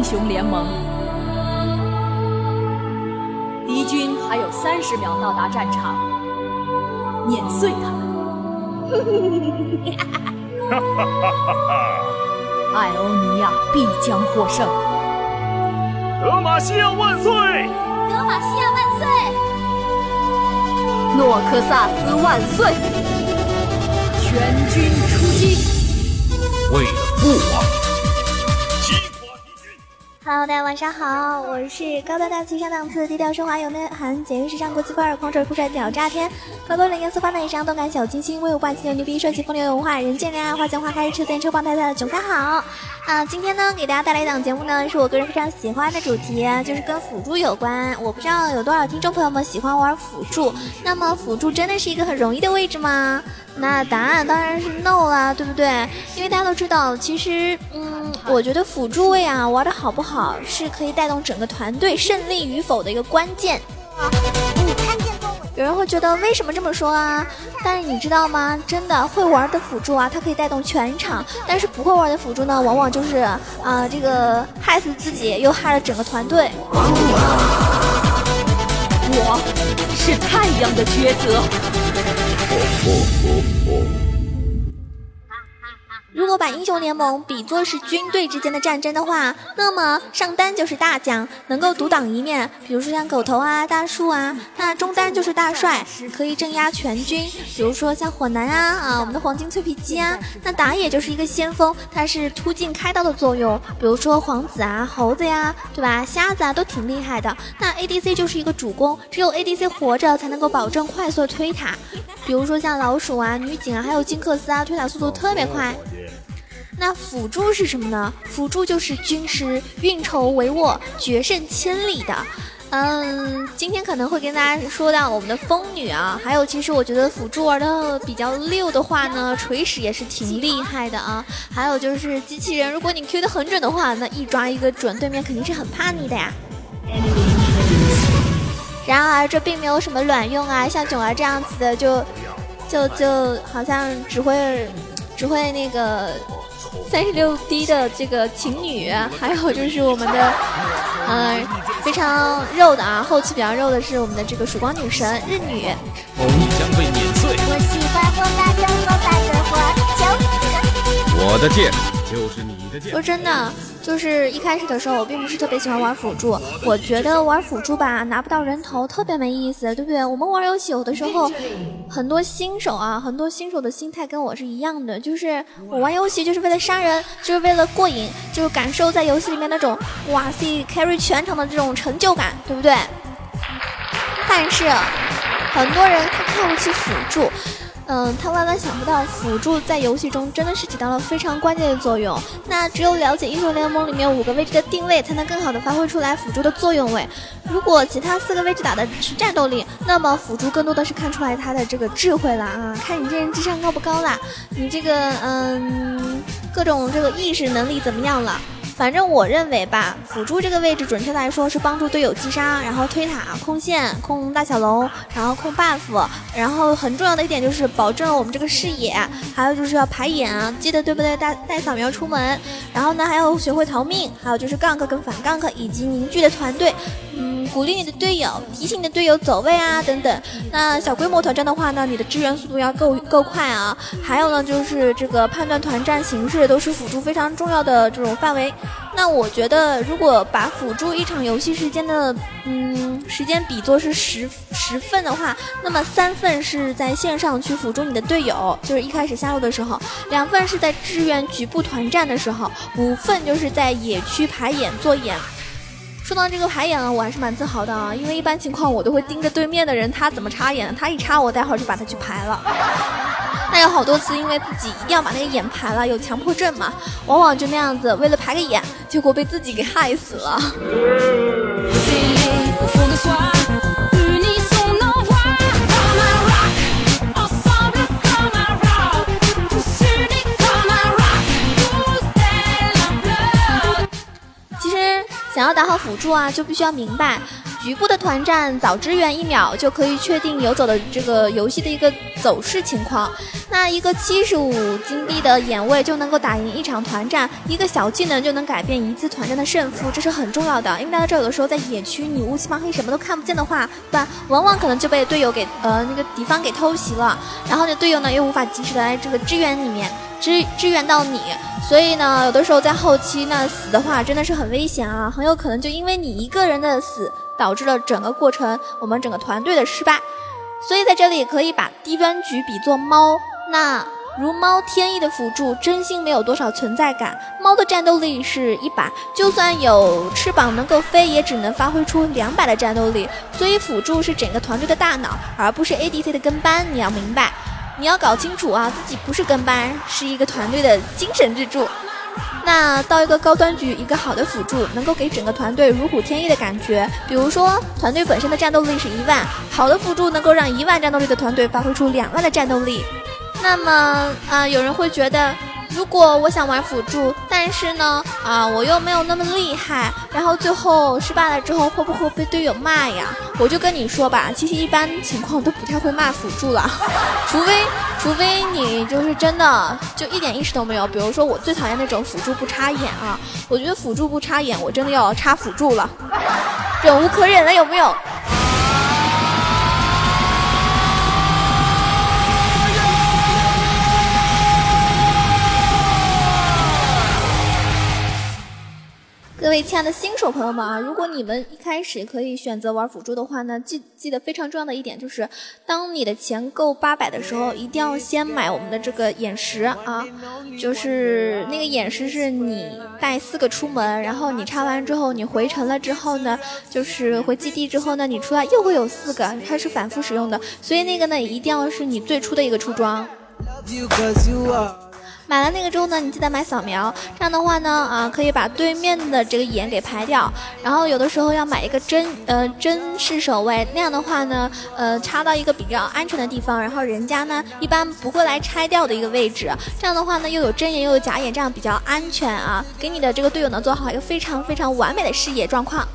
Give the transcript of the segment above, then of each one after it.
英雄联盟。敌军还有三十秒到达战场，碾碎他们！哈哈哈哈哈！艾欧尼亚必将获胜！德玛西亚万岁！德玛西亚万岁！诺克萨斯万岁！全军出击！为了父王！Hello，大家晚上好，我是高端大气上档次、低调奢华有内涵、简约时尚国际范儿、狂拽酷帅屌炸天、高多冷艳色发内伤、动感小清新、威武霸气又牛逼、帅气风流有文化、人见人爱、花见花开、车见车爆胎的囧三好。啊，今天呢，给大家带来一档节目呢，是我个人非常喜欢的主题，就是跟辅助有关。我不知道有多少听众朋友们喜欢玩辅助，那么辅助真的是一个很容易的位置吗？那答案当然是 no 啦，对不对？因为大家都知道，其实，嗯，我觉得辅助位啊，玩的好不好，是可以带动整个团队胜利与否的一个关键。有人会觉得为什么这么说啊？但是你知道吗？真的会玩的辅助啊，它可以带动全场；但是不会玩的辅助呢，往往就是啊，这个害死自己，又害了整个团队。我是太阳的抉择。ほほほほ如果把英雄联盟比作是军队之间的战争的话，那么上单就是大将，能够独挡一面，比如说像狗头啊、大树啊；那中单就是大帅，可以镇压全军，比如说像火男啊啊，我们的黄金脆皮鸡啊；那打野就是一个先锋，它是突进开刀的作用，比如说皇子啊、猴子呀，对吧？瞎子啊都挺厉害的。那 ADC 就是一个主攻，只有 ADC 活着才能够保证快速推塔，比如说像老鼠啊、女警啊，还有金克斯啊，推塔速度特别快。那辅助是什么呢？辅助就是军师运筹帷幄、决胜千里的。嗯，今天可能会跟大家说到我们的风女啊，还有其实我觉得辅助玩的比较溜的话呢，锤石也是挺厉害的啊。还有就是机器人，如果你 Q 的很准的话，那一抓一个准，对面肯定是很怕你的呀。然而这并没有什么卵用啊，像囧儿这样子的，就就就好像只会只会那个。三十六 D 的这个情侣，还有就是我们的，嗯，非常肉的啊，后期比较肉的是我们的这个曙光女神日女。将被碾碎。我喜欢火大的火大的火，我的剑就是你的剑。说真的。就是一开始的时候，我并不是特别喜欢玩辅助，我觉得玩辅助吧拿不到人头，特别没意思，对不对？我们玩游戏有的时候，很多新手啊，很多新手的心态跟我是一样的，就是我玩游戏就是为了杀人，就是为了过瘾，就是感受在游戏里面那种哇塞 carry 全场的这种成就感，对不对？但是很多人他看不起辅助。嗯，他万万想不到辅助在游戏中真的是起到了非常关键的作用。那只有了解英雄联盟里面五个位置的定位，才能更好的发挥出来辅助的作用位。如果其他四个位置打的是战斗力，那么辅助更多的是看出来他的这个智慧了啊，看你这人智商高不高啦，你这个嗯各种这个意识能力怎么样了。反正我认为吧，辅助这个位置准确来说是帮助队友击杀，然后推塔、控线、控大小龙，然后控 buff，然后很重要的一点就是保证我们这个视野，还有就是要排眼啊，记得对不对？带带扫描出门，然后呢还要学会逃命，还有就是 gank 跟反 gank 以及凝聚的团队。嗯，鼓励你的队友，提醒你的队友走位啊，等等。那小规模团战的话呢，你的支援速度要够够快啊。还有呢，就是这个判断团战形式都是辅助非常重要的这种范围。那我觉得，如果把辅助一场游戏时间的嗯时间比作是十十份的话，那么三份是在线上去辅助你的队友，就是一开始下路的时候；两份是在支援局部团战的时候；五份就是在野区排眼做眼。说到这个排眼啊，我还是蛮自豪的啊，因为一般情况我都会盯着对面的人，他怎么插眼，他一插我，待会儿就把他去排了。那有好多次，因为自己一定要把那个眼排了，有强迫症嘛，往往就那样子，为了排个眼，结果被自己给害死了。辅助啊，就必须要明白，局部的团战早支援一秒就可以确定游走的这个游戏的一个走势情况。那一个七十五金币的眼位就能够打赢一场团战，一个小技能就能改变一次团战的胜负，这是很重要的。因为大家知道，有的时候在野区你乌漆嘛黑什么都看不见的话，对吧？往往可能就被队友给呃那个敌方给偷袭了，然后呢队友呢又无法及时的来这个支援里面支支援到你，所以呢有的时候在后期那死的话真的是很危险啊，很有可能就因为你一个人的死导致了整个过程我们整个团队的失败。所以在这里可以把低端局比作猫，那如猫天翼的辅助真心没有多少存在感，猫的战斗力是一百，就算有翅膀能够飞，也只能发挥出两百的战斗力。所以辅助是整个团队的大脑，而不是 ADC 的跟班，你要明白，你要搞清楚啊，自己不是跟班，是一个团队的精神支柱。那到一个高端局，一个好的辅助能够给整个团队如虎添翼的感觉。比如说，团队本身的战斗力是一万，好的辅助能够让一万战斗力的团队发挥出两万的战斗力。那么啊，有人会觉得。如果我想玩辅助，但是呢，啊，我又没有那么厉害，然后最后失败了之后，会不会被队友骂呀？我就跟你说吧，其实一般情况都不太会骂辅助了，除非，除非你就是真的就一点意识都没有。比如说我最讨厌那种辅助不插眼啊，我觉得辅助不插眼，我真的要插辅助了，忍无可忍了，有没有？位亲爱的新手朋友们啊，如果你们一开始可以选择玩辅助的话呢，记记得非常重要的一点就是，当你的钱够八百的时候，一定要先买我们的这个眼石啊，就是那个眼石是你带四个出门，然后你插完之后，你回城了之后呢，就是回基地之后呢，你出来又会有四个，它是反复使用的，所以那个呢一定要是你最初的一个出装。买了那个之后呢，你记得买扫描，这样的话呢，啊，可以把对面的这个眼给排掉。然后有的时候要买一个针，呃，针式守卫，那样的话呢，呃，插到一个比较安全的地方，然后人家呢一般不会来拆掉的一个位置。这样的话呢，又有真眼又有假眼，这样比较安全啊，给你的这个队友呢做好一个非常非常完美的视野状况。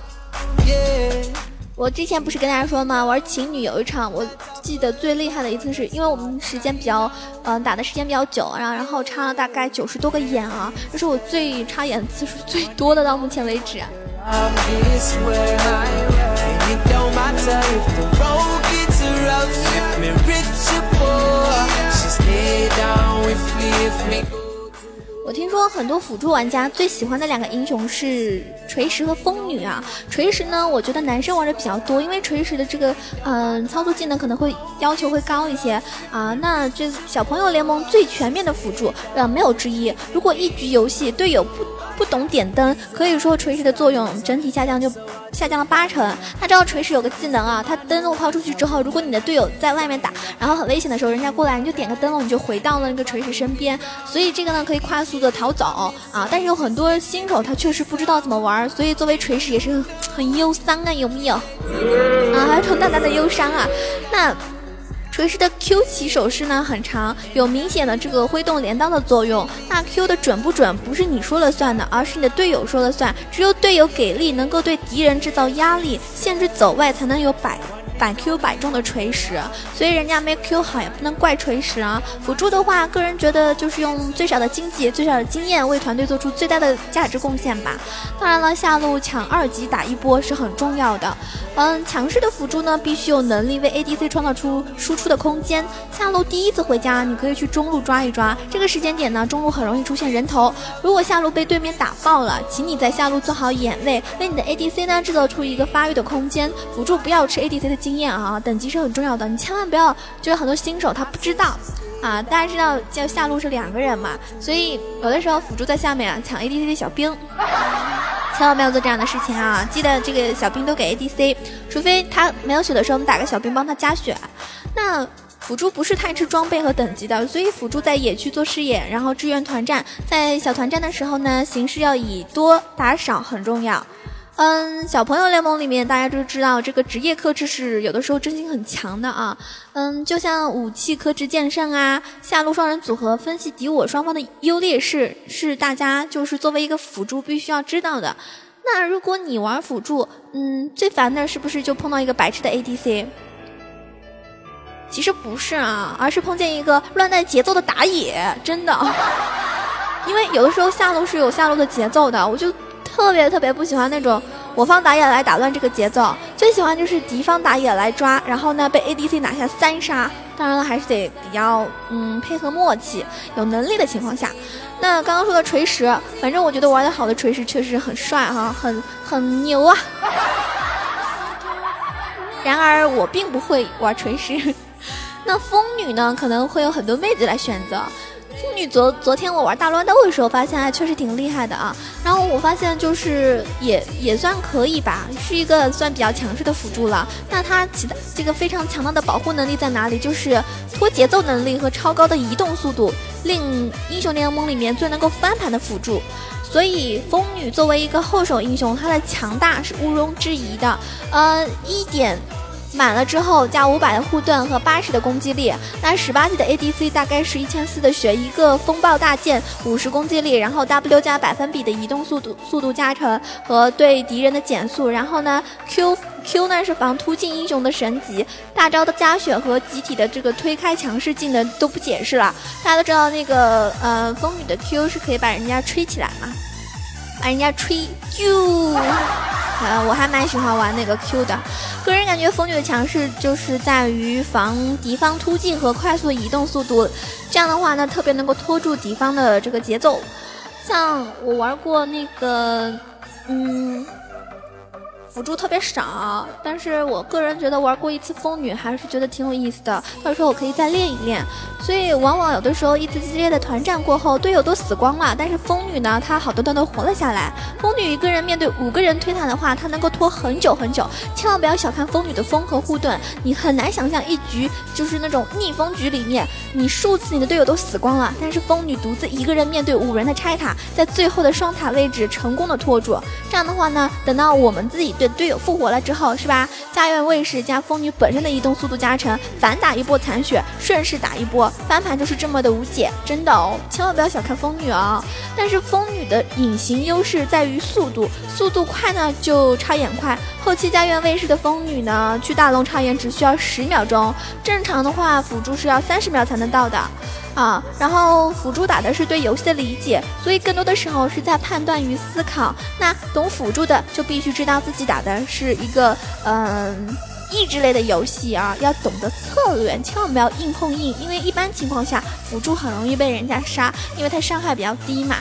我之前不是跟大家说吗？玩情侣有一场，我记得最厉害的一次，是因为我们时间比较，嗯，打的时间比较久，然后然后插了大概九十多个眼啊，这是我最插眼次数最多的到目前为止。我听说很多辅助玩家最喜欢的两个英雄是锤石和风女啊。锤石呢，我觉得男生玩的比较多，因为锤石的这个嗯操作技能可能会要求会高一些啊。那这小朋友联盟最全面的辅助，呃，没有之一。如果一局游戏队友不不懂点灯，可以说锤石的作用整体下降就。下降了八成。他知道锤石有个技能啊，他灯笼抛出去之后，如果你的队友在外面打，然后很危险的时候，人家过来，你就点个灯笼，你就回到了那个锤石身边。所以这个呢，可以快速的逃走啊。但是有很多新手他确实不知道怎么玩，所以作为锤石也是很忧伤啊，有没有？啊，还有种大大的忧伤啊。那。锤石的 Q 起手势呢很长，有明显的这个挥动镰刀的作用。那 Q 的准不准不是你说了算的，而是你的队友说了算。只有队友给力，能够对敌人制造压力，限制走位，才能有百。反 Q 百中的锤石，所以人家没 Q 好也不能怪锤石啊。辅助的话，个人觉得就是用最少的经济、最少的经验为团队做出最大的价值贡献吧。当然了，下路抢二级打一波是很重要的。嗯，强势的辅助呢，必须有能力为 ADC 创造出输出的空间。下路第一次回家，你可以去中路抓一抓。这个时间点呢，中路很容易出现人头。如果下路被对面打爆了，请你在下路做好眼位，为你的 ADC 呢制造出一个发育的空间。辅助不要吃 ADC 的。经验啊，等级是很重要的，你千万不要就是很多新手他不知道啊。大家知道叫下路是两个人嘛，所以有的时候辅助在下面啊抢 ADC 的小兵，千万不要做这样的事情啊！记得这个小兵都给 ADC，除非他没有血的时候，我们打个小兵帮他加血。那辅助不是太吃装备和等级的，所以辅助在野区做视野，然后支援团战，在小团战的时候呢，形式要以多打少很重要。嗯，小朋友联盟里面，大家都知道这个职业克制是有的时候真心很强的啊。嗯，就像武器克制剑圣啊，下路双人组合分析敌我双方的优劣势，是大家就是作为一个辅助必须要知道的。那如果你玩辅助，嗯，最烦的是不是就碰到一个白痴的 ADC？其实不是啊，而是碰见一个乱带节奏的打野，真的。因为有的时候下路是有下路的节奏的，我就特别特别不喜欢那种我方打野来打乱这个节奏，最喜欢就是敌方打野来抓，然后呢被 ADC 拿下三杀。当然了，还是得比较嗯配合默契，有能力的情况下。那刚刚说的锤石，反正我觉得玩的好的锤石确实很帅哈，很很牛啊。然而我并不会玩锤石，那风女呢，可能会有很多妹子来选择。风女昨昨天我玩大乱斗的时候，发现确实挺厉害的啊。然后我发现就是也也算可以吧，是一个算比较强势的辅助了。那它其他这个非常强大的保护能力在哪里？就是拖节奏能力和超高的移动速度，令英雄联盟里面最能够翻盘的辅助。所以风女作为一个后手英雄，她的强大是毋庸置疑的。呃，一点。满了之后加五百的护盾和八十的攻击力，那十八级的 ADC 大概是一千四的血，一个风暴大剑五十攻击力，然后 W 加百分比的移动速度速度加成和对敌人的减速，然后呢 Q Q 呢是防突进英雄的神级，大招的加血和集体的这个推开强势技能都不解释了，大家都知道那个呃风女的 Q 是可以把人家吹起来嘛，把人家吹啾。呃，我还蛮喜欢玩那个 Q 的，个人感觉风女的强势就是在于防敌方突进和快速移动速度，这样的话呢，特别能够拖住敌方的这个节奏。像我玩过那个，嗯。辅助特别少，但是我个人觉得玩过一次风女还是觉得挺有意思的。到时候我可以再练一练。所以往往有的时候一次激烈的团战过后，队友都死光了，但是风女呢，她好端端的活了下来。风女一个人面对五个人推塔的话，她能够拖很久很久。千万不要小看风女的风和护盾，你很难想象一局就是那种逆风局里面，你数次你的队友都死光了，但是风女独自一个人面对五人的拆塔，在最后的双塔位置成功的拖住。这样的话呢，等到我们自己对队友复活了之后，是吧？家园卫士加风女本身的移动速度加成，反打一波残血，顺势打一波翻盘，就是这么的无解，真的哦！千万不要小看风女啊！但是风女的隐形优势在于速度，速度快呢就插眼快。后期家园卫士的风女呢，去大龙插眼只需要十秒钟，正常的话辅助是要三十秒才能到的。啊，然后辅助打的是对游戏的理解，所以更多的时候是在判断与思考。那懂辅助的就必须知道自己打的是一个嗯益智类的游戏啊，要懂得策略，千万不要硬碰硬，因为一般情况下辅助很容易被人家杀，因为它伤害比较低嘛。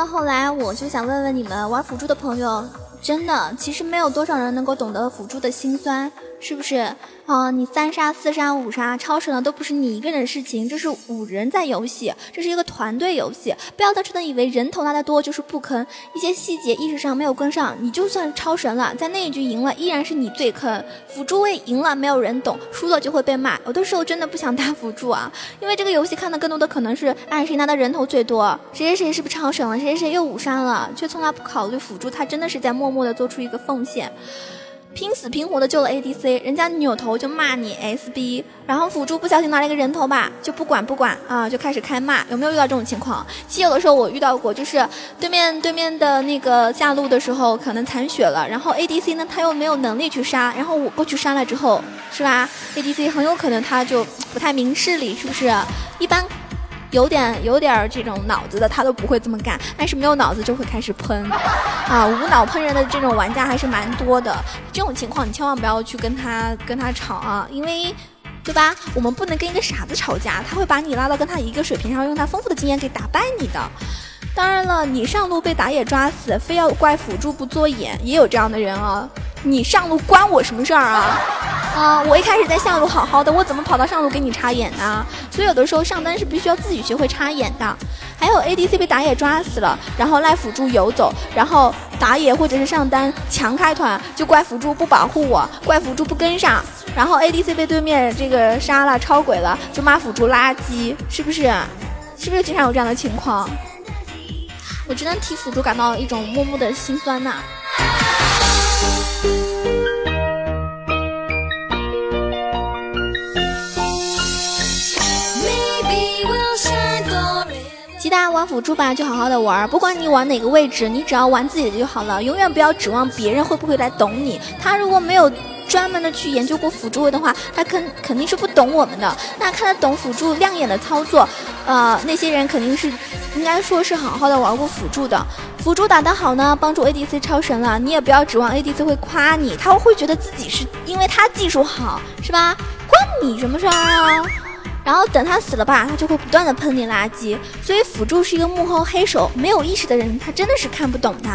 到后来，我就想问问你们玩辅助的朋友，真的，其实没有多少人能够懂得辅助的辛酸。是不是啊？你三杀四杀五杀超神了，都不是你一个人的事情，这是五人在游戏，这是一个团队游戏。不要单纯的以为人头拿的多就是不坑，一些细节意识上没有跟上，你就算超神了，在那一局赢了，依然是你最坑。辅助位赢了没有人懂，输了就会被骂。有的时候真的不想打辅助啊，因为这个游戏看的更多的可能是，哎，谁拿的人头最多，谁谁谁是不是超神了，谁谁谁又五杀了，却从来不考虑辅助他真的是在默默默的做出一个奉献。拼死拼活的救了 ADC，人家扭头就骂你 SB，然后辅助不小心拿了一个人头吧，就不管不管啊，就开始开骂，有没有遇到这种情况？其实有的时候我遇到过，就是对面对面的那个下路的时候可能残血了，然后 ADC 呢他又没有能力去杀，然后我过去杀了之后，是吧？ADC 很有可能他就不太明事理，是不是？一般。有点有点这种脑子的，他都不会这么干。但是没有脑子就会开始喷，啊，无脑喷人的这种玩家还是蛮多的。这种情况你千万不要去跟他跟他吵啊，因为，对吧？我们不能跟一个傻子吵架，他会把你拉到跟他一个水平上，用他丰富的经验给打败你的。当然了，你上路被打野抓死，非要怪辅助不做眼，也有这样的人啊。你上路关我什么事儿啊？啊，我一开始在下路好好的，我怎么跑到上路给你插眼呢？所以有的时候上单是必须要自己学会插眼的。还有 ADC 被打野抓死了，然后赖辅助游走，然后打野或者是上单强开团，就怪辅助不保护我，怪辅助不跟上，然后 ADC 被对面这个杀了超鬼了，就骂辅助垃圾，是不是？是不是经常有这样的情况？我真的替辅助感到一种默默的心酸呐。大家玩辅助吧，就好好的玩，不管你玩哪个位置，你只要玩自己的就好了，永远不要指望别人会不会来懂你。他如果没有专门的去研究过辅助位的话，他肯肯定是不懂我们的。那看得懂辅助亮眼的操作，呃，那些人肯定是应该说是好好的玩过辅助的。辅助打得好呢，帮助 ADC 超神了，你也不要指望 ADC 会夸你，他会觉得自己是因为他技术好，是吧？关你什么事儿啊？然后等他死了吧，他就会不断的喷你垃圾。所以辅助是一个幕后黑手，没有意识的人他真的是看不懂的。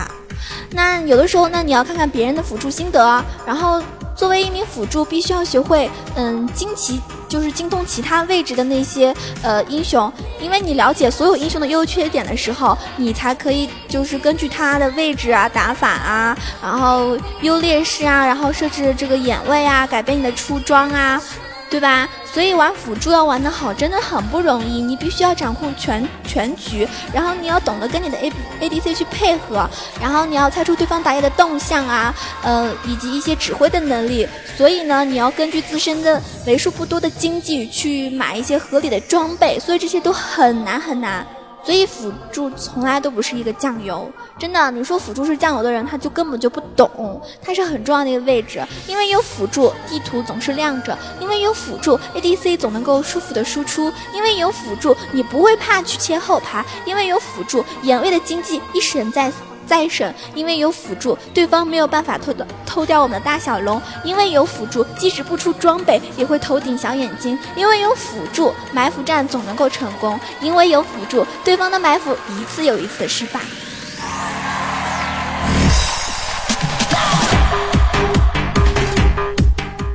那有的时候呢，你要看看别人的辅助心得，然后作为一名辅助，必须要学会嗯惊奇就是精通其他位置的那些呃英雄，因为你了解所有英雄的优缺点的时候，你才可以就是根据他的位置啊、打法啊，然后优劣势啊，然后设置这个眼位啊，改变你的出装啊。对吧？所以玩辅助要玩的好，真的很不容易。你必须要掌控全全局，然后你要懂得跟你的 A A D C 去配合，然后你要猜出对方打野的动向啊，呃，以及一些指挥的能力。所以呢，你要根据自身的为数不多的经济去买一些合理的装备。所以这些都很难很难。所以辅助从来都不是一个酱油，真的。你说辅助是酱油的人，他就根本就不懂，它是很重要的一个位置。因为有辅助，地图总是亮着；因为有辅助，ADC 总能够舒服的输出；因为有辅助，你不会怕去切后排；因为有辅助，眼位的经济一神在。再审，因为有辅助，对方没有办法偷的偷掉我们的大小龙。因为有辅助，即使不出装备，也会头顶小眼睛。因为有辅助，埋伏战总能够成功。因为有辅助，对方的埋伏一次又一次的失败。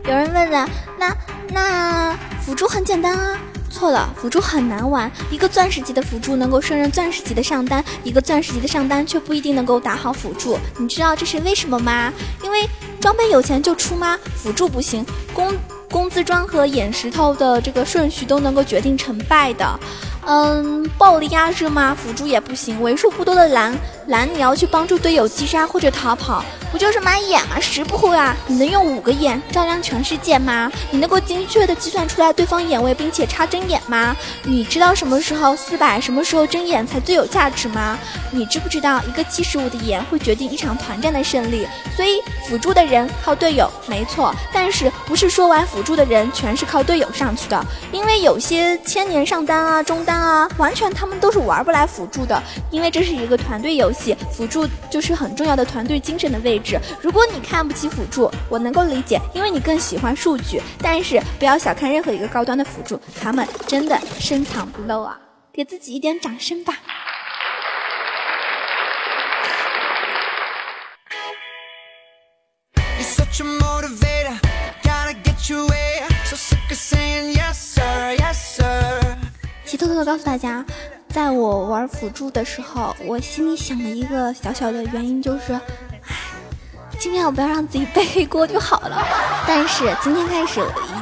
有人问了，那那辅助很简单啊。错了，辅助很难玩。一个钻石级的辅助能够胜任钻石级的上单，一个钻石级的上单却不一定能够打好辅助。你知道这是为什么吗？因为装备有钱就出吗？辅助不行，工工资装和眼石头的这个顺序都能够决定成败的。嗯，暴力压制吗？辅助也不行，为数不多的蓝蓝，你要去帮助队友击杀或者逃跑。不就是买眼吗？十不会啊！你能用五个眼照亮全世界吗？你能够精确的计算出来对方眼位，并且插针眼吗？你知道什么时候四百，什么时候针眼才最有价值吗？你知不知道一个七十五的眼会决定一场团战的胜利？所以辅助的人靠队友，没错。但是不是说玩辅助的人全是靠队友上去的？因为有些千年上单啊、中单啊，完全他们都是玩不来辅助的。因为这是一个团队游戏，辅助就是很重要的团队精神的位置。如果你看不起辅助，我能够理解，因为你更喜欢数据。但是不要小看任何一个高端的辅助，他们真的深藏不露啊！给自己一点掌声吧。其偷偷的告诉大家，在我玩辅助的时候，我心里想的一个小小的原因就是。唉尽量不要让自己背黑锅就好了。但是今天开始，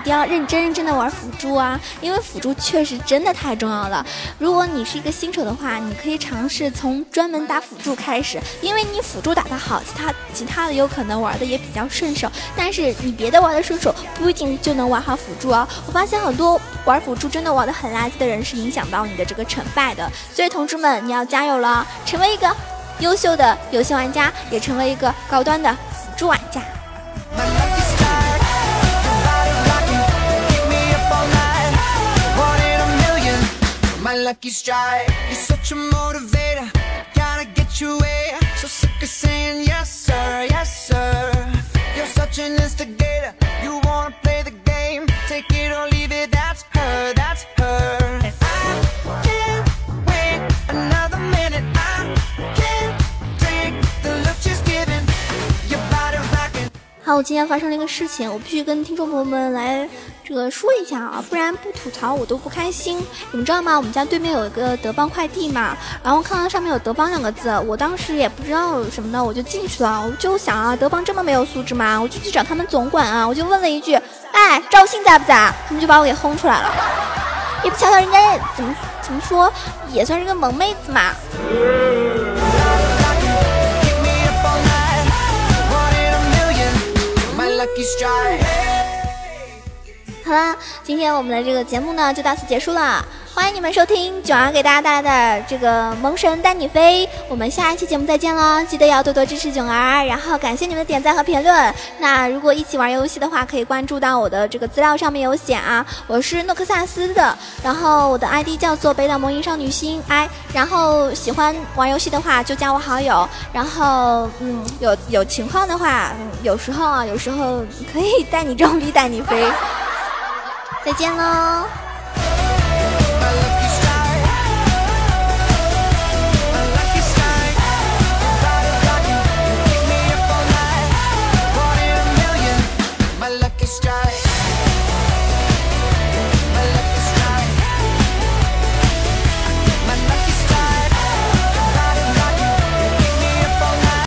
定要认真认真的玩辅助啊，因为辅助确实真的太重要了。如果你是一个新手的话，你可以尝试从专门打辅助开始，因为你辅助打得好，其他其他的有可能玩的也比较顺手。但是你别的玩的顺手，不一定就能玩好辅助哦。我发现很多玩辅助真的玩的很垃圾的人，是影响到你的这个成败的。所以同志们，你要加油了，成为一个优秀的游戏玩家，也成为一个高端的。辅助玩家。lucky strike, you're such a motivator. Gotta get you way. So sick of saying yes, sir, yes, sir. You're such an instigator. You wanna play the game, take it or leave it. That's her, that's her. 好，我今天发生了一个事情，我必须跟听众朋友们来 这个说一下啊，不然不吐槽我都不开心。你们知道吗？我们家对面有一个德邦快递嘛，然后看到上面有德邦两个字，我当时也不知道什么的，我就进去了，我就想啊，德邦这么没有素质吗？我就去找他们总管啊，我就问了一句，哎，赵信在不在？他们就把我给轰出来了，也不瞧瞧人家怎么怎么说，也算是个萌妹子嘛。好啦，今天我们的这个节目呢就到此结束了。欢迎你们收听囧儿给大家带来的这个萌神带你飞，我们下一期节目再见喽！记得要多多支持囧儿，然后感谢你们的点赞和评论。那如果一起玩游戏的话，可以关注到我的这个资料上面有写啊，我是诺克萨斯的，然后我的 ID 叫做北岛魔音少女心哎，然后喜欢玩游戏的话就加我好友，然后嗯有有情况的话，有时候啊有时候可以带你装逼带你飞，再见喽。